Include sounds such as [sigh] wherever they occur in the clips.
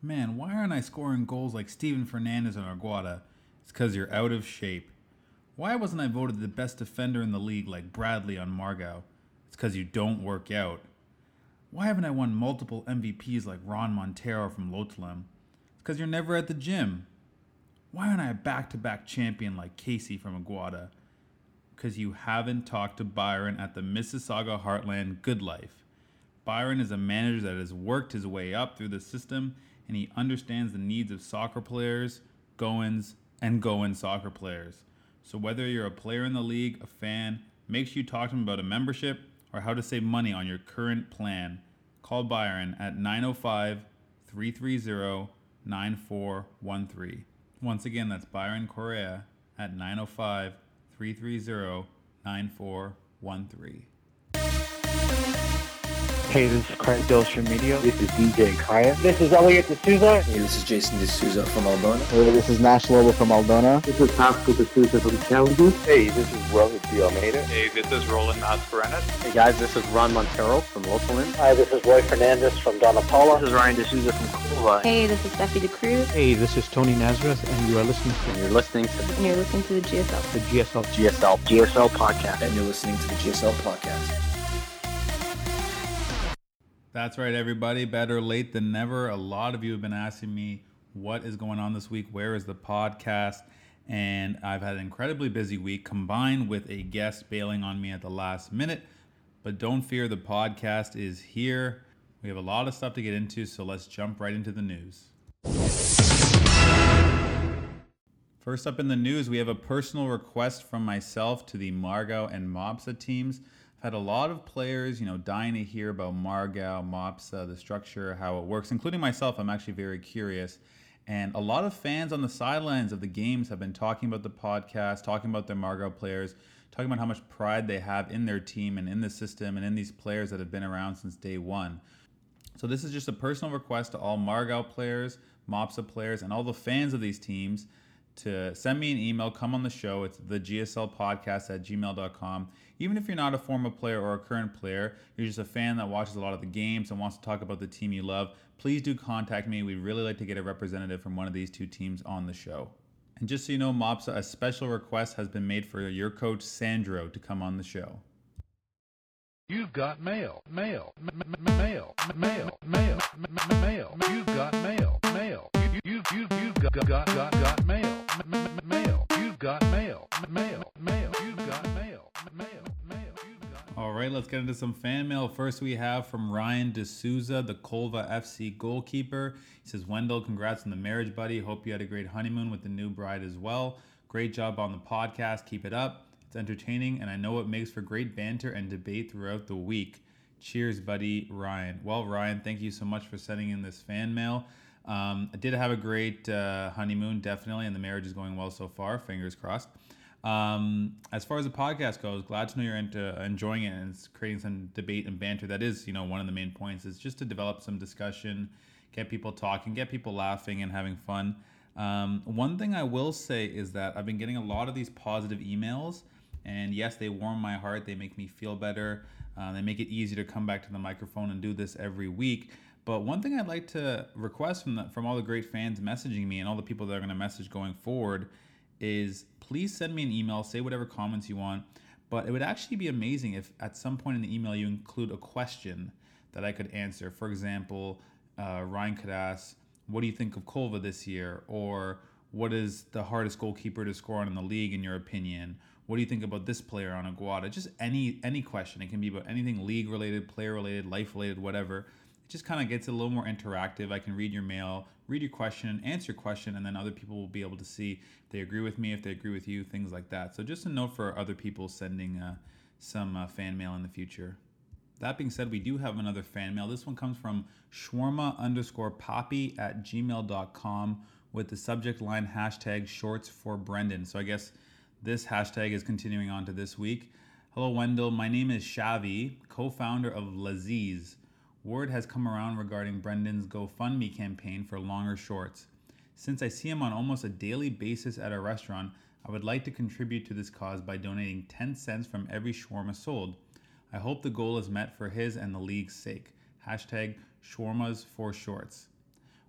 Man, why aren't I scoring goals like Steven Fernandez and Aguada? It's because you're out of shape. Why wasn't I voted the best defender in the league like Bradley on Margao? It's because you don't work out. Why haven't I won multiple MVPs like Ron Montero from Lotolim? It's because you're never at the gym. Why aren't I a back to back champion like Casey from Aguada? Because you haven't talked to Byron at the Mississauga Heartland GoodLife. Byron is a manager that has worked his way up through the system and he understands the needs of soccer players, Goans, and Goan soccer players. So whether you're a player in the league, a fan, make sure you talk to him about a membership or how to save money on your current plan. Call Byron at 905 330 9413. Once again, that's Byron Correa at 905 330 9413. Hey, this is Craig Dillstrom Media. This is DJ Kaya. This is Elliot D'Souza. Hey, this is Jason D'Souza from Aldona. Hey, this is Nash Lobo from Aldona. This is Pascal D'Souza from Challenge. Hey, this is Rohit D. Almeida. Hey, this is Roland Mascarenhas. Hey guys, this is Ron Montero from Lotolim. Hi, this is Roy Fernandez from Donna Paula. This is Ryan D'Souza from Colva. Hey, this is Steffi DeCruz. Hey, this is Tony Nazareth, and you are listening to... And you're listening to... And you're listening to the GSL. The GSL. GSL. GSL podcast. And you're listening to the GSL podcast. That's right, everybody. Better late than never. A lot of you have been asking me what is going on this week. Where is the podcast? And I've had an incredibly busy week combined with a guest bailing on me at the last minute. But don't fear, the podcast is here. We have a lot of stuff to get into, so let's jump right into the news. First up in the news, we have a personal request from myself to the Margao and Mopsa teams. I've had a lot of players, you know, dying to hear about Margao, Mopsa, the structure, how it works, including myself. I'm actually very curious. And a lot of fans on the sidelines of the games have been talking about the podcast, talking about their Margao players, talking about how much pride they have in their team and in the system and in these players that have been around since day one. So this is just a personal request to all Margao players, Mopsa players, and all the fans of these teams to send me an email, come on the show. It's the GSL podcast at gmail.com. Even if you're not a former player or a current player, you're just a fan that watches a lot of the games and wants to talk about the team you love, please do contact me. We'd really like to get a representative from one of these two teams on the show. And just so you know, Mopsa, a special request has been made for your coach, Sandro, to come on the show. You've got mail, mail, mail, mail, mail, mail. You've got mail, mail. You, you, you, you've got, got, got, got mail. You've got mail, mail, mail. You've got mail, mail, mail. All right, let's get into some fan mail. First, we have from Ryan D'Souza, the Colva FC goalkeeper. He says, Wendell, congrats on the marriage, buddy. Hope you had a great honeymoon with the new bride as well. Great job on the podcast. Keep it up. It's entertaining, and I know it makes for great banter and debate throughout the week. Cheers, buddy, Ryan. Well, Ryan, thank you so much for sending in this fan mail. Um, I did have a great uh, honeymoon, definitely, and the marriage is going well so far. Fingers crossed. Um, as far as the podcast goes, glad to know you're into enjoying it and it's creating some debate and banter. That is, you know, one of the main points is just to develop some discussion, get people talking, get people laughing and having fun. Um, one thing I will say is that I've been getting a lot of these positive emails and yes, they warm my heart. They make me feel better. Uh, they make it easy to come back to the microphone and do this every week. But one thing I'd like to request from the, from all the great fans messaging me and all the people that are going to message going forward is please send me an email, say whatever comments you want. But it would actually be amazing if at some point in the email you include a question that I could answer. For example, uh, Ryan could ask, "What do you think of Colva this year?" or "What is the hardest goalkeeper to score on in the league in your opinion?" what do you think about this player on Aguada? Just any any question. It can be about anything league related, player related, life related, whatever. It just kind of gets a little more interactive. I can read your mail, read your question, answer your question, and then other people will be able to see if they agree with me, if they agree with you, things like that. So just a note for other people sending uh, some uh, fan mail in the future. That being said, we do have another fan mail. This one comes from shawarma underscore poppy at gmail.com with the subject line hashtag shorts for Brendan. So I guess this hashtag is continuing on to this week. Hello, Wendell. My name is Shavi, co founder of Laziz. Word has come around regarding Brendan's GoFundMe campaign for longer shorts. Since I see him on almost a daily basis at a restaurant, I would like to contribute to this cause by donating 10 cents from every shawarma sold. I hope the goal is met for his and the league's sake. Hashtag shawarmas for shorts.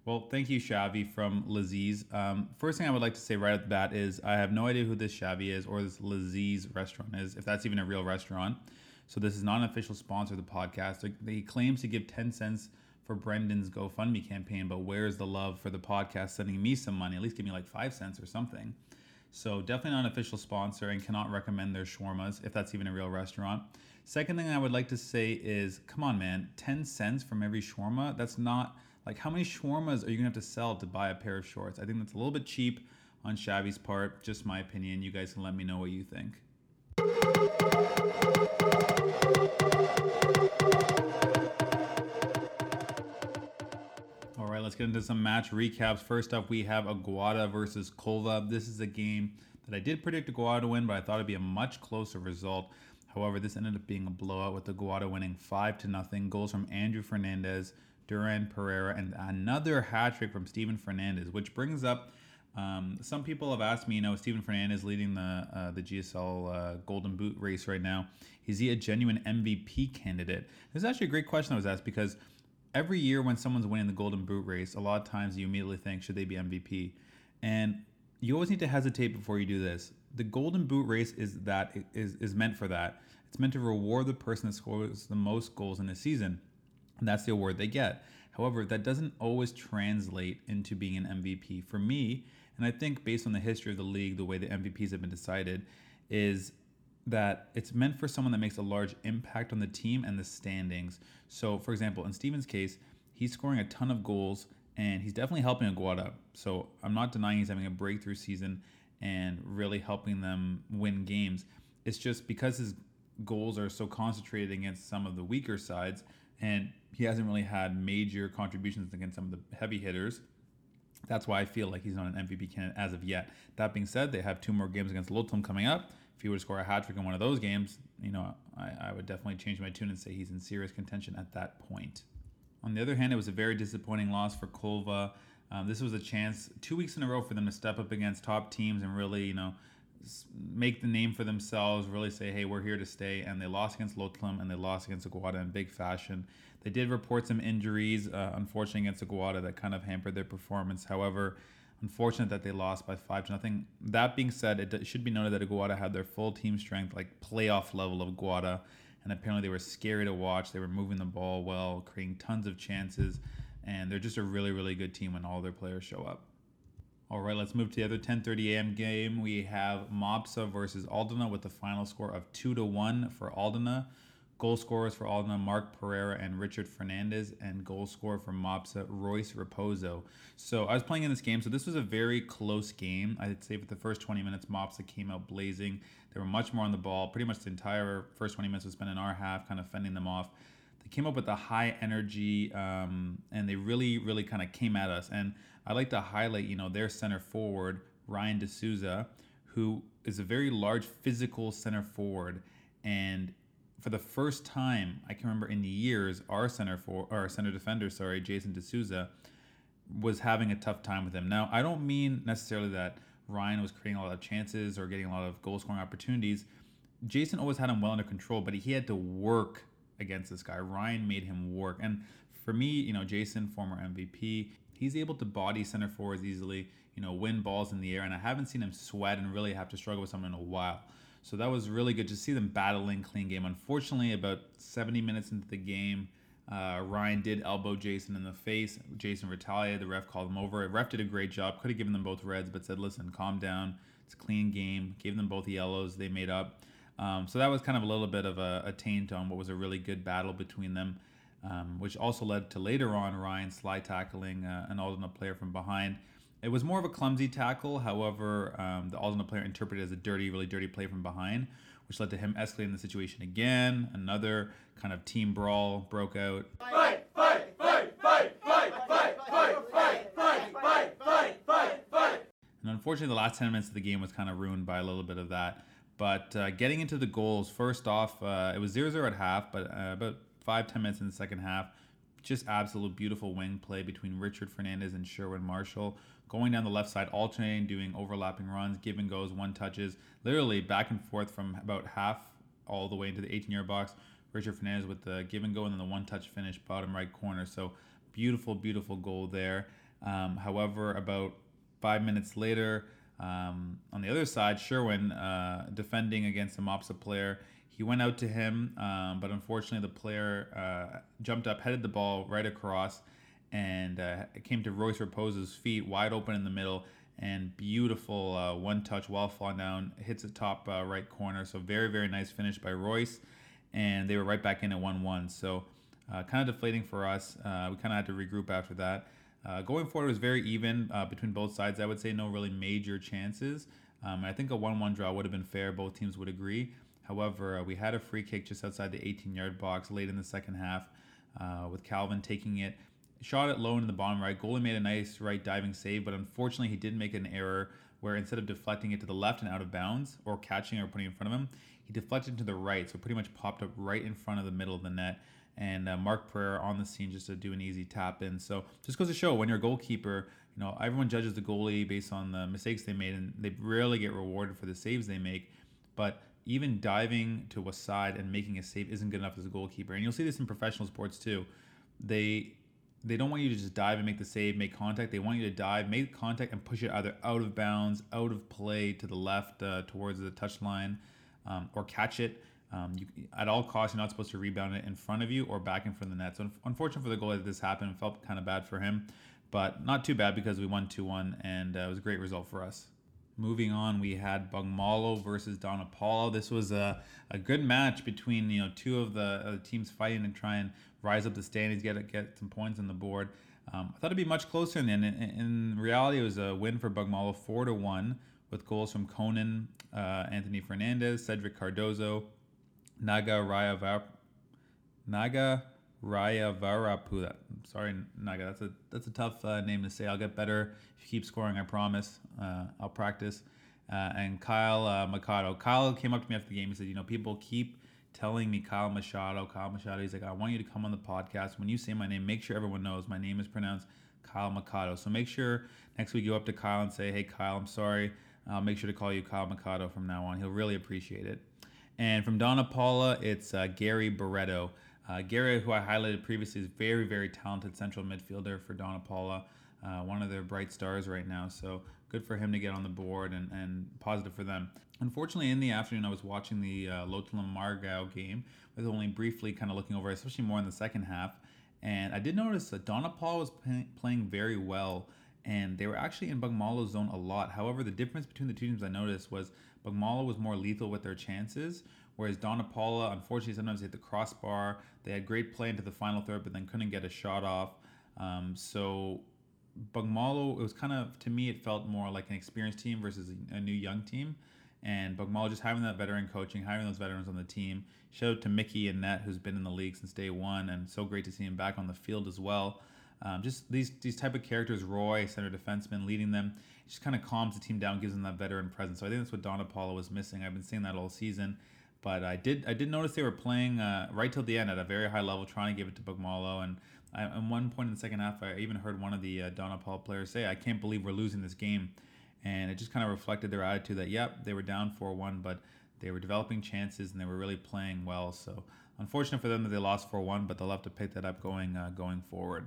Well, thank you, Shavi from Laziz. Um, first thing I would like to say right at the bat is I have no idea who this Shavi is or this Laziz restaurant is, if that's even a real restaurant. So this is not an official sponsor of the podcast. He claims to give 10 cents for Brendan's GoFundMe campaign, but where's the love for the podcast sending me some money? At least give me like five cents or something. So definitely not an official sponsor and cannot recommend their shawarmas if that's even a real restaurant. Second thing I would like to say is, come on, man, 10 cents from every shawarma? That's not like how many shawarmas are you gonna have to sell to buy a pair of shorts? I think that's a little bit cheap on Shavi's part. Just my opinion. You guys can let me know what you think. All right, let's get into some match recaps. First up, we have Aguada versus Colva. This is a game that I did predict Aguada to win, but I thought it'd be a much closer result. However, this ended up being a blowout with Aguada winning five to nothing. Goals from Andrew Fernandez, Duran Pereira, and another hat trick from Steven Fernandez, which brings up um, some people have asked me, you know, Steven Fernandez leading the uh, the GSL uh, Golden Boot race right now. Is he a genuine MVP candidate? This is actually a great question I was asked because every year when someone's winning the Golden Boot race, a lot of times you immediately think, should they be MVP? And you always need to hesitate before you do this. The Golden Boot race is that is is meant for that. It's meant to reward the person that scores the most goals in a season and that's the award they get. However, that doesn't always translate into being an MVP. For me, and I think based on the history of the league, the way the MVPs have been decided, is that it's meant for someone that makes a large impact on the team and the standings. So, for example, in Steven's case, he's scoring a ton of goals and he's definitely helping Aguada. So, I'm not denying he's having a breakthrough season and really helping them win games. It's just because his goals are so concentrated against some of the weaker sides and he hasn't really had major contributions against some of the heavy hitters. That's why I feel like he's not an MVP candidate as of yet. That being said, they have two more games against Lotum coming up. If he were to score a hat trick in one of those games, you know, I, I would definitely change my tune and say he's in serious contention at that point. On the other hand, it was a very disappointing loss for Colva. Um, this was a chance two weeks in a row for them to step up against top teams and really, you know, make the name for themselves, really say, hey, we're here to stay. And they lost against Lotolim and they lost against Aguada in big fashion. They did report some injuries, uh, unfortunately, against Aguada that kind of hampered their performance. However, unfortunate that they lost by five to nothing. That being said, it should be noted that Aguada had their full team strength, like playoff level of Aguada. And apparently they were scary to watch. They were moving the ball well, creating tons of chances. And they're just a really, really good team when all their players show up. All right, let's move to the other 10:30 a.m. game. We have Mopsa versus Aldona with the final score of two to one for Aldona. Goal scorers for Aldona: Mark Pereira and Richard Fernandez, and goal scorer for Mopsa: Royce Raposo. So I was playing in this game, so this was a very close game. I'd say for the first 20 minutes, Mopsa came out blazing. They were much more on the ball. Pretty much the entire first 20 minutes was spent in our half, kind of fending them off. They came up with a high energy, um, and they really, really kind of came at us. And I like to highlight, you know, their center forward, Ryan D'Souza, who is a very large physical center forward. And for the first time, I can remember in years, our center for our center defender, sorry, Jason D'Souza, was having a tough time with him. Now, I don't mean necessarily that Ryan was creating a lot of chances or getting a lot of goal scoring opportunities. Jason always had him well under control, but he had to work against this guy. Ryan made him work. And for me, you know, Jason, former MVP, he's able to body center forwards easily, you know, win balls in the air, and I haven't seen him sweat and really have to struggle with someone in a while. So that was really good to see them battling clean game. Unfortunately, about 70 minutes into the game, uh, Ryan did elbow Jason in the face. Jason retaliated. The ref called him over. The ref did a great job. Could have given them both reds, but said, "Listen, calm down. It's a clean game." Gave them both yellows. They made up. Um, so that was kind of a little bit of a, a taint on what was a really good battle between them um, which also led to later on Ryan sly tackling uh, an Aldona player from behind. It was more of a clumsy tackle, however, um, the Aldona player interpreted as a dirty, really dirty play from behind, which led to him escalating the situation again. Another kind of team brawl broke out. Fight, fight, fight, fight, fight, fight, fight, fight, fight, fight, fight, fight, fight. And unfortunately, the last 10 minutes of the game was kind of ruined by a little bit of that. But uh, getting into the goals, first off, uh, it was 0 0 at half, but uh, about five, ten minutes in the second half. Just absolute beautiful wing play between Richard Fernandez and Sherwin Marshall. Going down the left side, alternating, doing overlapping runs, give and goes, one touches, literally back and forth from about half all the way into the 18 yard box. Richard Fernandez with the give and go and then the one touch finish, bottom right corner. So beautiful, beautiful goal there. Um, however, about five minutes later, um, on the other side, Sherwin, uh, defending against a Mopsa player, he went out to him, um, but unfortunately, the player uh, jumped up, headed the ball right across, and uh, it came to Royce Raposo's feet, wide open in the middle, and beautiful uh, one touch while falling down, hits the top uh, right corner. So, very, very nice finish by Royce, and they were right back in at 1 1. So, uh, kind of deflating for us. Uh, we kind of had to regroup after that. Uh, going forward, it was very even between both sides. I would say no really major chances. Um, I think a 1 1 draw would have been fair. Both teams would agree. However, we had a free kick just outside the 18 yard box late in the second half with Calvin taking it. Shot it low in the bottom right. Goalie made a nice right diving save, but unfortunately, he did make an error where instead of deflecting it to the left and out of bounds or catching or putting in front of him, he deflected to the right. So pretty much popped up right in front of the middle of the net and uh, Mark Pereira on the scene just to do an easy tap in. So just goes to show when you're a goalkeeper, you know everyone judges the goalie based on the mistakes they made, and they rarely get rewarded for the saves they make. But even diving to a side and making a save isn't good enough as a goalkeeper, and you'll see this in professional sports too. They they don't want you to just dive and make the save, make contact. They want you to dive, make contact, and push it either out of bounds, out of play to the left uh, towards the touch line, um, or catch it. Um, you, at all costs, you're not supposed to rebound it in front of you or back in front of the net. So, unfortunate for the goalie that this happened. Felt kind of bad for him, but not too bad because we won 2 1, and uh, it was a great result for us. Moving on, we had Bogmalo versus Donna Paula. This was a, a good match between you know two of the, uh, teams fighting and try and rise up the standings, get get some points on the board. Um, I thought it'd be much closer, and in, in, reality, it was a win for Bogmalo, four to one, with goals from Conan, uh, Anthony Fernandez, Cedric Cardozo, Naga Raya Naga Rayavarapu. Sorry, Naga. That's a that's a tough uh, name to say. I'll get better if you keep scoring. I promise. Uh, I'll practice. Uh, and Kyle uh, Machado. Kyle came up to me after the game. He said, "You know, people keep telling me Kyle Machado, Kyle Machado. He's like, I want you to come on the podcast. When you say my name, make sure everyone knows my name is pronounced Kyle Machado. So make sure next week you go up to Kyle and say, Hey, Kyle, I'm sorry. I'll make sure to call you Kyle Machado from now on. He'll really appreciate it. And from Donna Paula, it's uh, Gary Barreto. Uh, Gary, who I highlighted previously, is very, very talented central midfielder for Donna Paula. Uh, one of their bright stars right now. So good for him to get on the board and, and positive for them. Unfortunately, in the afternoon, I was watching the uh, Lotolim Margao game with only briefly kind of looking over, especially more in the second half. And I did notice that Donna Paul was play- playing very well, and they were actually in Bogmalo's zone a lot. However, the difference between the two teams I noticed was Bogmalo was more lethal with their chances, whereas Donna Paula, unfortunately, sometimes hit the crossbar. They had great play into the final third, but then couldn't get a shot off. Um, so Bogmalo, it was kind of, to me, it felt more like an experienced team versus a new young team. And Bogmalo just having that veteran coaching, having those veterans on the team. Shout out to Mickey and Net, who's been in the league since day one, and so great to see him back on the field as well. Um, just these these type of characters, Roy, center defenseman, leading them, just kind of calms the team down, gives them that veteran presence. So I think that's what Donna Paula was missing. I've been seeing that all season, but I did I did notice they were playing uh, right till the end at a very high level, trying to give it to Bogmalo. And I, at one point in the second half, I even heard one of the uh, Donna Paula players say, "I can't believe we're losing this game," and it just kind of reflected their attitude that yep, they were down four one, but they were developing chances and they were really playing well. So unfortunate for them that they lost 4-1, but they'll have to pick that up going uh, going forward.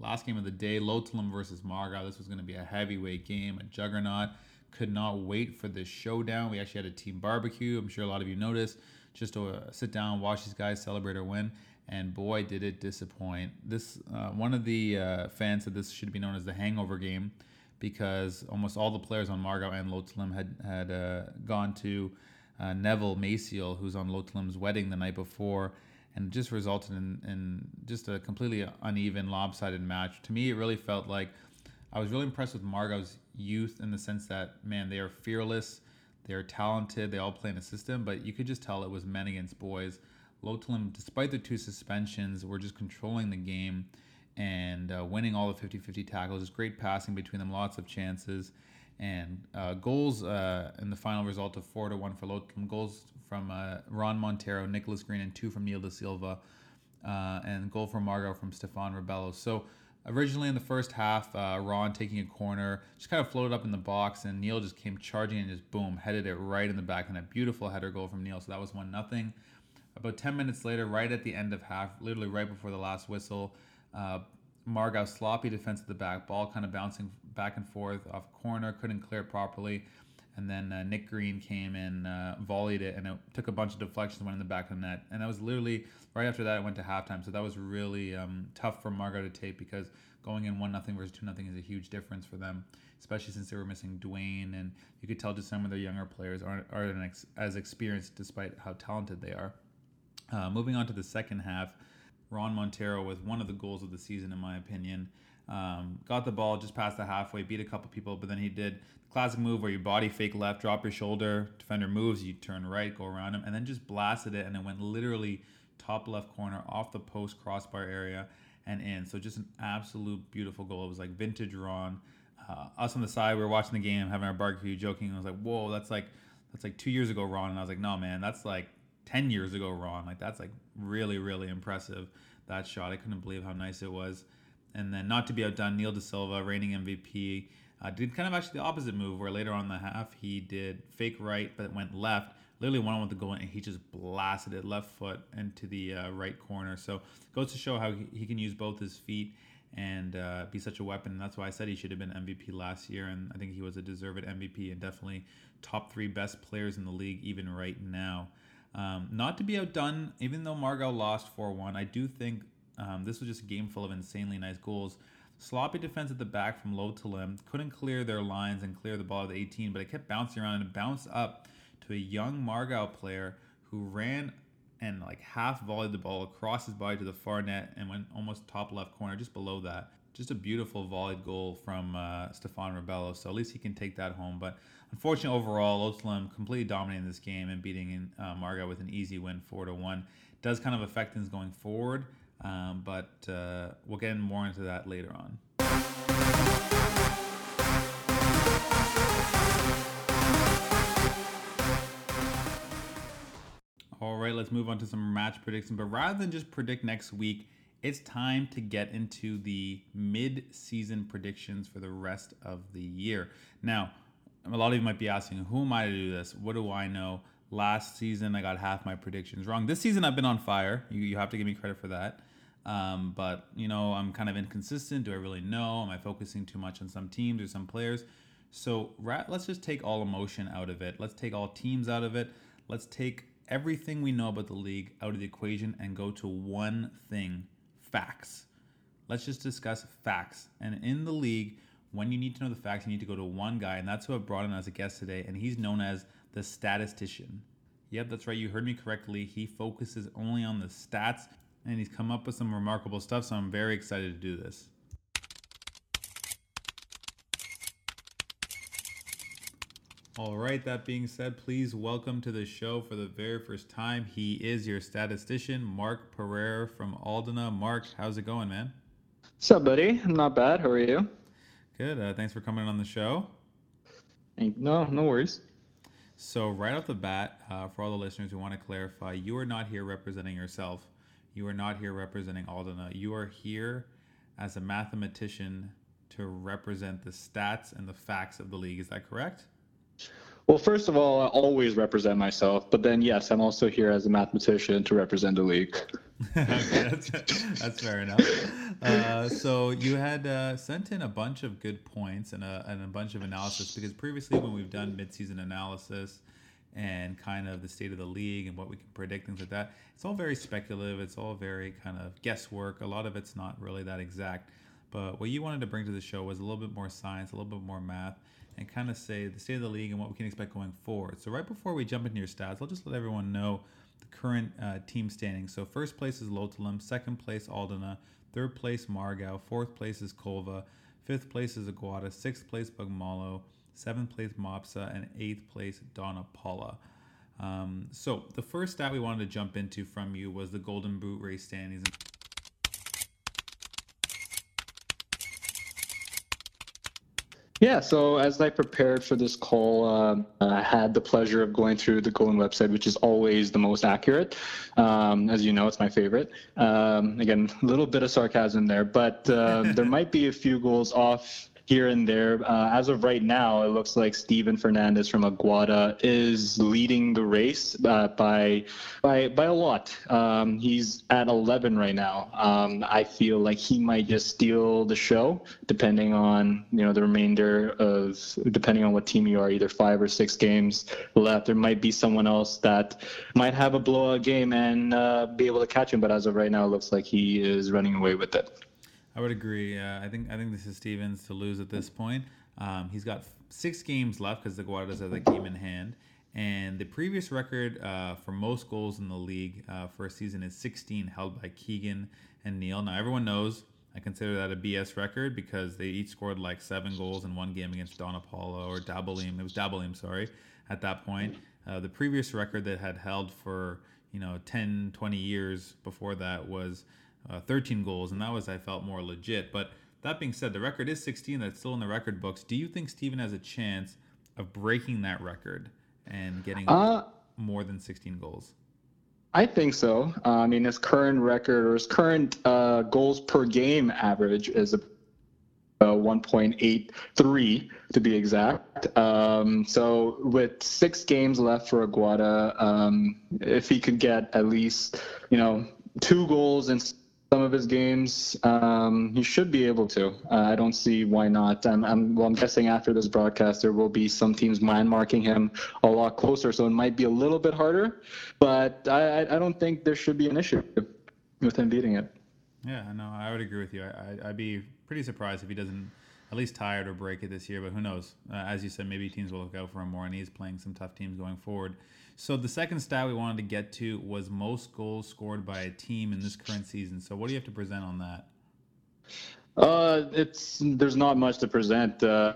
Last game of the day, Lotolim versus Margao. This was going to be a heavyweight game, a juggernaut. Could not wait for this showdown. We actually had a team barbecue. I'm sure a lot of you noticed. Just to uh, sit down, watch these guys celebrate or win, and boy, did it disappoint. This uh, one of the uh, fans said this should be known as the hangover game because almost all the players on Margao and Lotolim had had uh, gone to uh, Neville Maciel, who's on Lotolim's wedding the night before and just resulted in, in just a completely uneven, lopsided match. To me, it really felt like I was really impressed with Margao's youth in the sense that, man, they are fearless, they are talented, they all play in a system, but you could just tell it was men against boys. Lotolim, despite the two suspensions, were just controlling the game and uh, winning all the 50 50 tackles. Just great passing between them, lots of chances. And uh, goals uh, in the final result of 4 to 1 for Lotolim. Goals from uh, Ron Montero, Nicholas Green, and two from Neil Da Silva, uh, and goal from Margao from Stefan Rebello. So originally in the first half, uh, Ron taking a corner, just kind of floated up in the box, and Neil just came charging and just boom, headed it right in the back, and a beautiful header goal from Neil. So that was one nothing. About 10 minutes later, right at the end of half, literally right before the last whistle, uh, sloppy defense at the back, ball kind of bouncing back and forth off corner, couldn't clear properly. And then uh, Nick Green came and uh, volleyed it, and it took a bunch of deflections, went in the back of the net. And that was literally right after that, it went to halftime. So that was really um, tough for Margao to take because going in 1 nothing versus 2 nothing is a huge difference for them, especially since they were missing Dwayne. And you could tell just some of their younger players aren't, aren't as experienced despite how talented they are. Uh, moving on to the second half, Ron Montero with one of the goals of the season, in my opinion. Um, got the ball just past the halfway, beat a couple people, but then he did the classic move where you body fake left, drop your shoulder, defender moves, you turn right, go around him, and then just blasted it, and it went literally top left corner off the post crossbar area and in. So just an absolute beautiful goal. It was like vintage Ron. Uh, us on the side, we were watching the game, having our barbecue, joking. I was like, "Whoa, that's like that's like two years ago, Ron." And I was like, "No, man, that's like 10 years ago, Ron. Like that's like really, really impressive. That shot. I couldn't believe how nice it was." And then, not to be outdone, Neil De Silva, reigning MVP, uh, did kind of actually the opposite move, where later on the half he did fake right, but went left. Literally one on with the goal, and he just blasted it left foot into the uh, right corner. So goes to show how he, can use both his feet and uh, be such a weapon. That's why I said he should have been MVP last year, and I think he was a deserved MVP and definitely top three best players in the league even right now. Um, not to be outdone, even though Margao lost 4 1, I do think um, this was just a game full of insanely nice goals. Sloppy defense at the back from Lotolim. Couldn't clear their lines and clear the ball at the 18, but it kept bouncing around and bounced up to a young Margao player who ran and like half volleyed the ball across his body to the far net and went almost top left corner, just below that. Just a beautiful volleyed goal from uh, Stefan Rebello. So at least he can take that home. But unfortunately, overall, Oslam completely dominating this game and beating uh, Margao with an easy win, four to one. Does kind of affect things going forward. Um, but uh, we'll get more into that later on. All right, let's move on to some match predictions. But rather than just predict next week, it's time to get into the mid season predictions for the rest of the year. Now, a lot of you might be asking, who am I to do this? What do I know? Last season, I got half my predictions wrong. This season, I've been on fire. You, you have to give me credit for that. Um, but you know, I'm kind of inconsistent. Do I really know? Am I focusing too much on some teams or some players? So let's just take all emotion out of it. Let's take all teams out of it. Let's take everything we know about the league out of the equation and go to one thing: facts. Let's just discuss facts. And in the league, when you need to know the facts, you need to go to one guy, and that's who I brought in as a guest today. And he's known as the statistician. Yep, that's right. You heard me correctly. He focuses only on the stats and he's come up with some remarkable stuff. So I'm very excited to do this. All right, that being said, please welcome to the show for the very first time. He is your statistician, Mark Pereira from Aldona. Mark, how's it going, man? What's up, buddy? I'm Not bad. How are you? Good. Uh, thanks for coming on the show. No, no worries. So, right off the bat, uh, for all the listeners who want to clarify, you are not here representing yourself. You are not here representing Aldona. You are here as a mathematician to represent the stats and the facts of the league. Is that correct? Well, first of all, I always represent myself, but then yes, I'm also here as a mathematician to represent the league. [laughs] okay, that's, that's, fair enough. [laughs] Uh, so you had uh, sent in a bunch of good points and a, and a bunch of analysis because previously when we've done midseason analysis, and kind of the state of the league and what we can predict, things like that. It's all very speculative. It's all very kind of guesswork. A lot of it's not really that exact. But what you wanted to bring to the show was a little bit more science, a little bit more math, and kind of say the state of the league and what we can expect going forward. So right before we jump into your stats, I'll just let everyone know the current uh, team standings. So first place is Lotolim, second place Aldona, third place Margao, fourth place is Colva, fifth place is Aguada, sixth place Bogmalo, seventh place Mopsa, and eighth place Donna Paula. Um, so the first stat we wanted to jump into from you was the Golden Boot race standings. Yeah, so as I prepared for this call, uh, I had the pleasure of going through the Golden website, which is always the most accurate. Um, as you know, it's my favorite. Um, again, a little bit of sarcasm there, but uh, there [laughs] might be a few goals off here and there. Uh, as of right now, it looks like Steven Fernandez from Aguada is leading the race uh, by by by a lot. Um, he's at 11 right now. Um, I feel like he might just steal the show, depending on you know the remainder of depending on what team you are, either five or six games left. There might be someone else that might have a blowout game and uh, be able to catch him. But as of right now, it looks like he is running away with it. I would agree. Uh, I think I think this is Stevens to lose at this point. Um, he's got six games left because the Guadas have the game in hand. And the previous record uh, for most goals in the league uh, for a season is 16, held by Keegan and Neil. Now, everyone knows I consider that a BS record because they each scored like seven goals in one game against Donna Paula or Dabolim. It was Dabolim, sorry, at that point. Uh, the previous record that had held for, you know, 10, 20 years before that was uh, 13 goals, and that was I felt more legit. But that being said, the record is 16. That's still in the record books. Do you think Steven has a chance of breaking that record and getting uh, more than 16 goals? I think so. Uh, I mean, his current record or his current uh, goals per game average is a, 1.83 to be exact. Um, so with six games left for Aguada, um, if he could get at least you know two goals and some of his games. Um, he should be able to. Uh, I don't see why not. I'm, I'm, well, I'm guessing after this broadcast, there will be some teams mind marking him a lot closer, so it might be a little bit harder. But I, I don't think there should be an issue with him beating it. Yeah, no, I would agree with you. I, would be pretty surprised if he doesn't at least it or break it this year. But who knows? Uh, as you said, maybe teams will look out for him more, and he's playing some tough teams going forward. So the second stat we wanted to get to was most goals scored by a team in this current season. So what do you have to present on that? Uh, it's there's not much to present. Uh,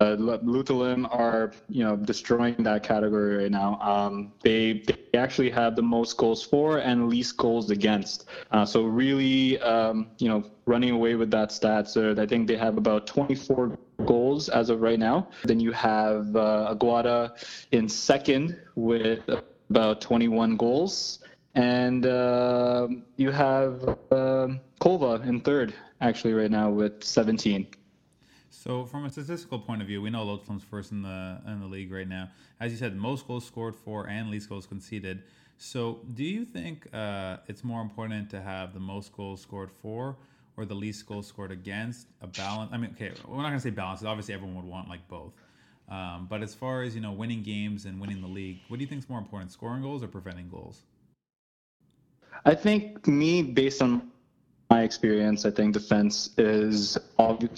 uh, Lotolim are you know destroying that category right now. Um, they they actually have the most goals for and least goals against. Uh, so really, um, you know, running away with that stat. So I think they have about 24 goals as of right now. Then you have uh, Aguada in second with about 21 goals, and uh, you have uh, Colva in third actually right now with 17. So, from a statistical point of view, we know Lotolim's first in the in the league right now. As you said, most goals scored for and least goals conceded. So, do you think uh, it's more important to have the most goals scored for or the least goals scored against a balance? I mean, okay, we're not gonna say balance. Obviously, everyone would want like both. Um, but as far as you know, winning games and winning the league, what do you think is more important, scoring goals or preventing goals? I think me, based on my experience, I think defense is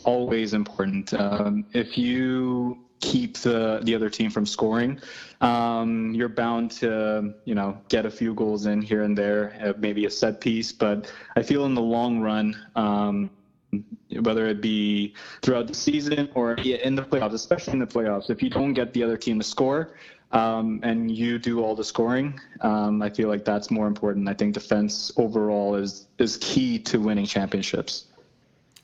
always important. Um, if you keep the the other team from scoring, um, you're bound to you know get a few goals in here and there, uh, maybe a set piece. But I feel in the long run. Um, whether it be throughout the season or in the playoffs, especially in the playoffs, if you don't get the other team to score, um, and you do all the scoring. Um, I feel like that's more important. I think defense overall is is key to winning championships.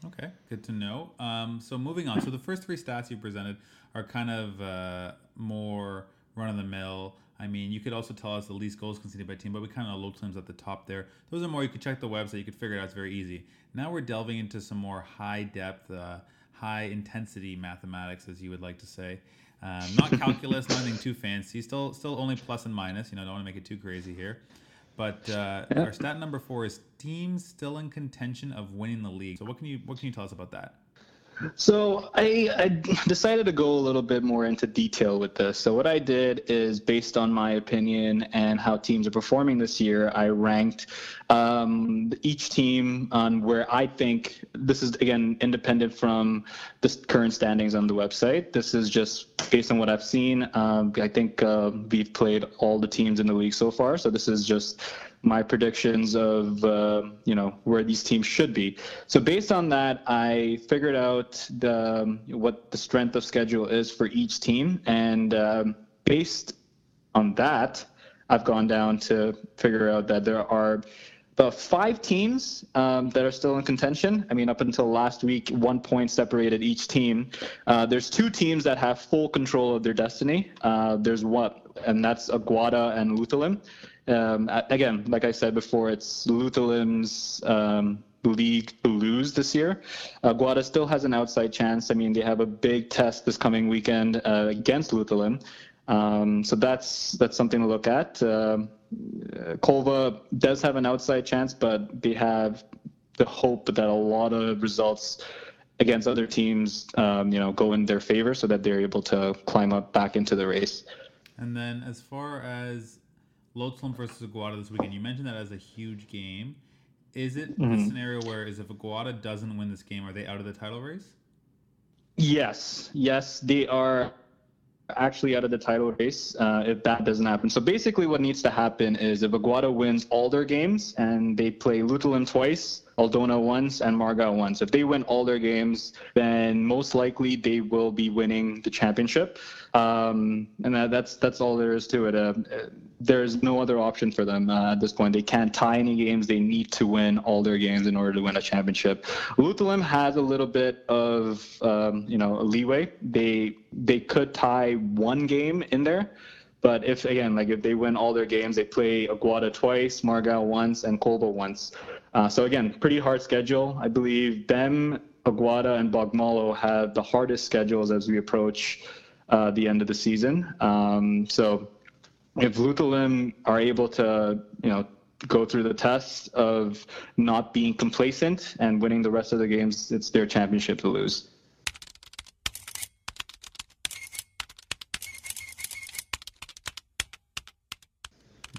Okay, good to know. Um, so moving on. So the first three stats you presented are kind of uh, more run of the mill. I mean, you could also tell us the least goals conceded by team, but we kind of low teams at the top there. Those are more you could check the website. You could figure it out. It's very easy. Now we're delving into some more high depth, uh, high intensity mathematics, as you would like to say. Um, not [laughs] calculus, nothing too fancy. Still, still only plus and minus. You know, don't want to make it too crazy here. But uh, yeah. our stat number four is teams still in contention of winning the league. So what can you what can you tell us about that? So I, I, decided to go a little bit more into detail with this. So what I did is based on my opinion and how teams are performing this year, I ranked um, each team on where I think this is again independent from the current standings on the website. This is just based on what I've seen. Um, I think uh, we've played all the teams in the league so far, so this is just my predictions of uh, you know where these teams should be. So based on that, I figured out the, what the strength of schedule is for each team, and um, based on that, I've gone down to figure out that there are about five teams um, that are still in contention. I mean, up until last week, one point separated each team. Uh, there's two teams that have full control of their destiny. Uh, there's one, and that's Aguada and Lotolim. Um, again, like I said before, it's Lotolim's um, league to lose this year. Guada still has an outside chance. I mean, they have a big test this coming weekend uh, against Lutulin. Um, so that's that's something to look at. Uh, Colva does have an outside chance, but they have the hope that a lot of results against other teams, um, you know, go in their favor so that they're able to climb up back into the race. And then as far as Lotolim versus Aguada this weekend, you mentioned that as a huge game. Is it mm-hmm. the scenario where is if Aguada doesn't win this game, are they out of the title race? Yes, yes, they are actually out of the title race uh, if that doesn't happen. So basically, what needs to happen is if Aguada wins all their games and they play Lutulin twice, Aldona once, and Margao once. If they win all their games, then most likely they will be winning the championship. Um, and that, that's that's all there is to it. Uh, there's no other option for them uh, at this point. They can't tie any games. They need to win all their games in order to win a championship. Lutulin has a little bit of um, you know leeway. They they could tie one game in there. But if again, like if they win all their games, they play Aguada twice, Margao once, and Colva once. Uh, so again, pretty hard schedule. I believe them, Aguada, and Bogmalo have the hardest schedules as we approach uh, the end of the season. Um, so if Lutulin are able to, you know, go through the test of not being complacent and winning the rest of the games, it's their championship to lose.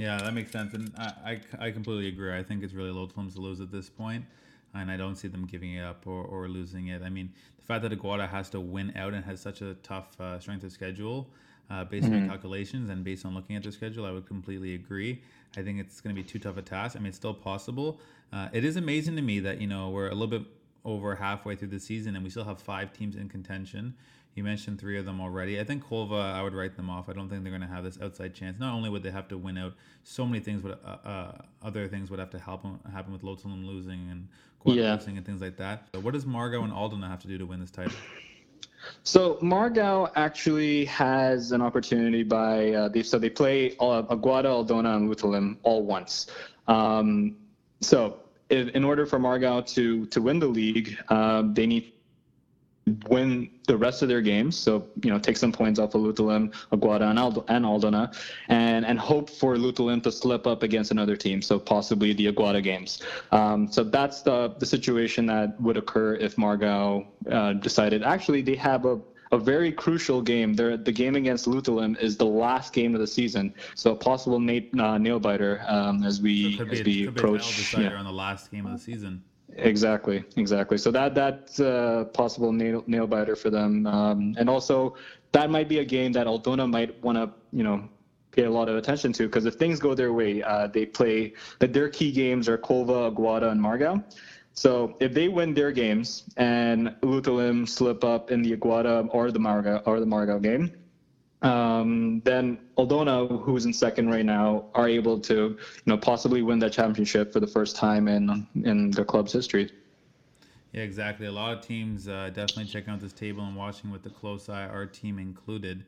Yeah, that makes sense, and I, I, I completely agree. I think it's really Lotolim's to lose at this point, and I don't see them giving it up or, or losing it. I mean, the fact that Aguada has to win out and has such a tough uh, strength of schedule, uh, based mm-hmm. on calculations and based on looking at their schedule, I would completely agree. I think it's going to be too tough a task. I mean, it's still possible. Uh, it is amazing to me that you know we're a little bit over halfway through the season and we still have five teams in contention. You mentioned three of them already. I think Colva, I would write them off. I don't think they're going to have this outside chance. Not only would they have to win out, so many things would, uh, uh, other things would have to happen happen with Lotolim losing and yeah. losing and things like that. So what does Margao and Aldona have to do to win this title? So Margao actually has an opportunity by uh, they, so they play uh, Aguada, Aldona, and Lutulin all once. Um, so in, in order for Margao to to win the league, uh, they need win the rest of their games. So, you know, take some points off of Lutulin, Aguada, and, Ald- and Aldona, and, and hope for Lutulin to slip up against another team. So possibly the Aguada games. Um, so that's the, the situation that would occur if Margao uh, decided, actually, they have a a very crucial game. They're, the game against Lutulin is the last game of the season, so a possible Nate, uh, nail biter um, as we so as we approach. yeah. on the last game of the season. Exactly, exactly. So that that's a possible nail, nail biter for them, um, and also that might be a game that Aldona might want to you know pay a lot of attention to because if things go their way, uh, they play that their key games are Colva, Aguada, and Margao. So if they win their games and Lutulin slip up in the Aguada or the Margao or the Margao game, um, then Aldona, who's in second right now, are able to, you know, possibly win that championship for the first time in in the club's history. Yeah, exactly. A lot of teams uh, definitely checking out this table and watching with the close eye, our team included.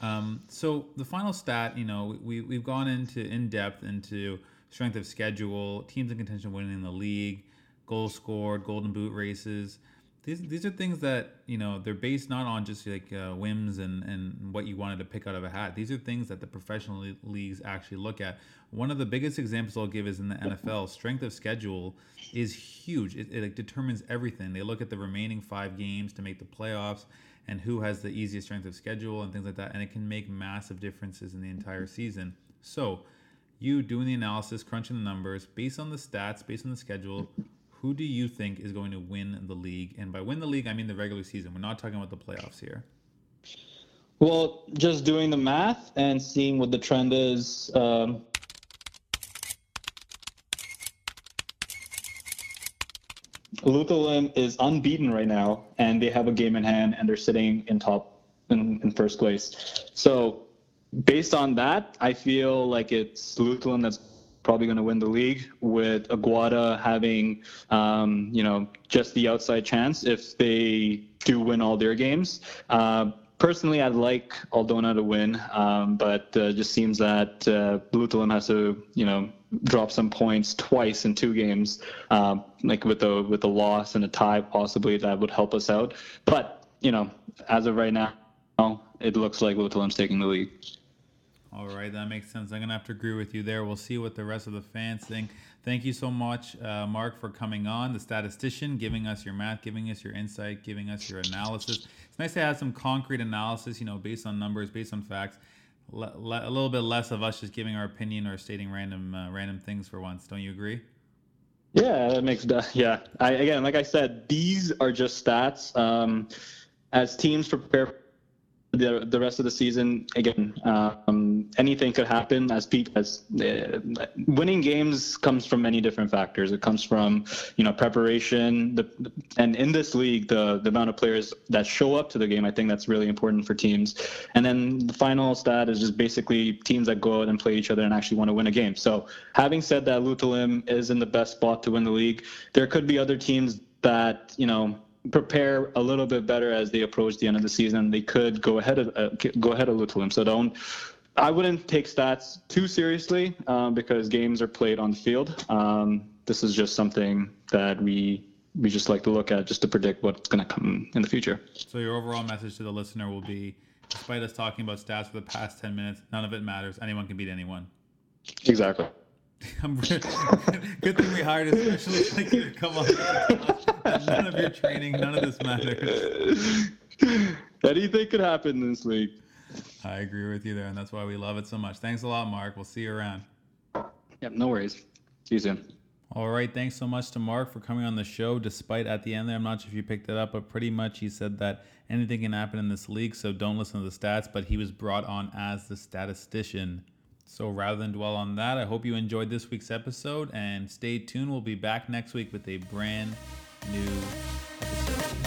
Um, so the final stat, you know, we we've gone into in depth into strength of schedule, teams in contention winning the league, goals scored, golden boot races these these are things that you know they're based not on just like uh, whims and and what you wanted to pick out of a hat. These are things that the professional leagues actually look at. One of the biggest examples I'll give is in the NFL. Strength of schedule is huge. It, it like determines everything. They look at the remaining five games to make the playoffs and who has the easiest strength of schedule and things like that, and it can make massive differences in the entire season. So, you doing the analysis, crunching the numbers based on the stats, based on the schedule, who do you think is going to win the league? And by win the league, I mean the regular season. We're not talking about the playoffs here. Well, just doing the math and seeing what the trend is. Um, Lutulin is unbeaten right now, and they have a game in hand, and they're sitting in top in, in first place. So, based on that, I feel like it's Lutulin that's probably going to win the league with Aguada having, um, you know, just the outside chance if they do win all their games. Uh, personally, I'd like Aldona to win, um, but uh, just seems that uh, has to, you know, drop some points twice in two games, um, like with a with the loss and a tie possibly that would help us out. But you know, as of right now, it looks like Lotolim's taking the lead. All right, that makes sense. I'm gonna have to agree with you there. We'll see what the rest of the fans think. Thank you so much, uh, Mark, for coming on, the statistician, giving us your math, giving us your insight, giving us your analysis. It's nice to have some concrete analysis, you know, based on numbers, based on facts. A little bit less of us just giving our opinion or stating random uh, random things for once. Don't you agree? Yeah, that makes [laughs] yeah. I, again, like I said, these are just stats. Um, as teams prepare the the rest of the season, again, um, anything could happen. As Pete as uh, winning games comes from many different factors. It comes from you know preparation, the, and in this league, the the amount of players that show up to the game. I think that's really important for teams. And then the final stat is just basically teams that go out and play each other and actually want to win a game. So having said that, Lotolim is in the best spot to win the league. There could be other teams that you know prepare a little bit better as they approach the end of the season. They could go ahead of uh, go ahead of Lotolim. So don't. I wouldn't take stats too seriously um, because games are played on the field. Um, this is just something that we we just like to look at just to predict what's going to come in the future. So your overall message to the listener will be, despite us talking about stats for the past ten minutes, none of it matters. Anyone can beat anyone. Exactly. [laughs] [laughs] Good thing we hired a specialist like you to come on. [laughs] None of your training, none of this matters. [laughs] Anything could happen in this league. I agree with you there, and that's why we love it so much. Thanks a lot, Mark. We'll see you around. Yep, no worries. See you soon. All right, thanks so much to Mark for coming on the show. Despite at the end there, I'm not sure if you picked it up, but pretty much he said that anything can happen in this league, so don't listen to the stats. But he was brought on as the statistician. So rather than dwell on that, I hope you enjoyed this week's episode and stay tuned. We'll be back next week with a brand new episode.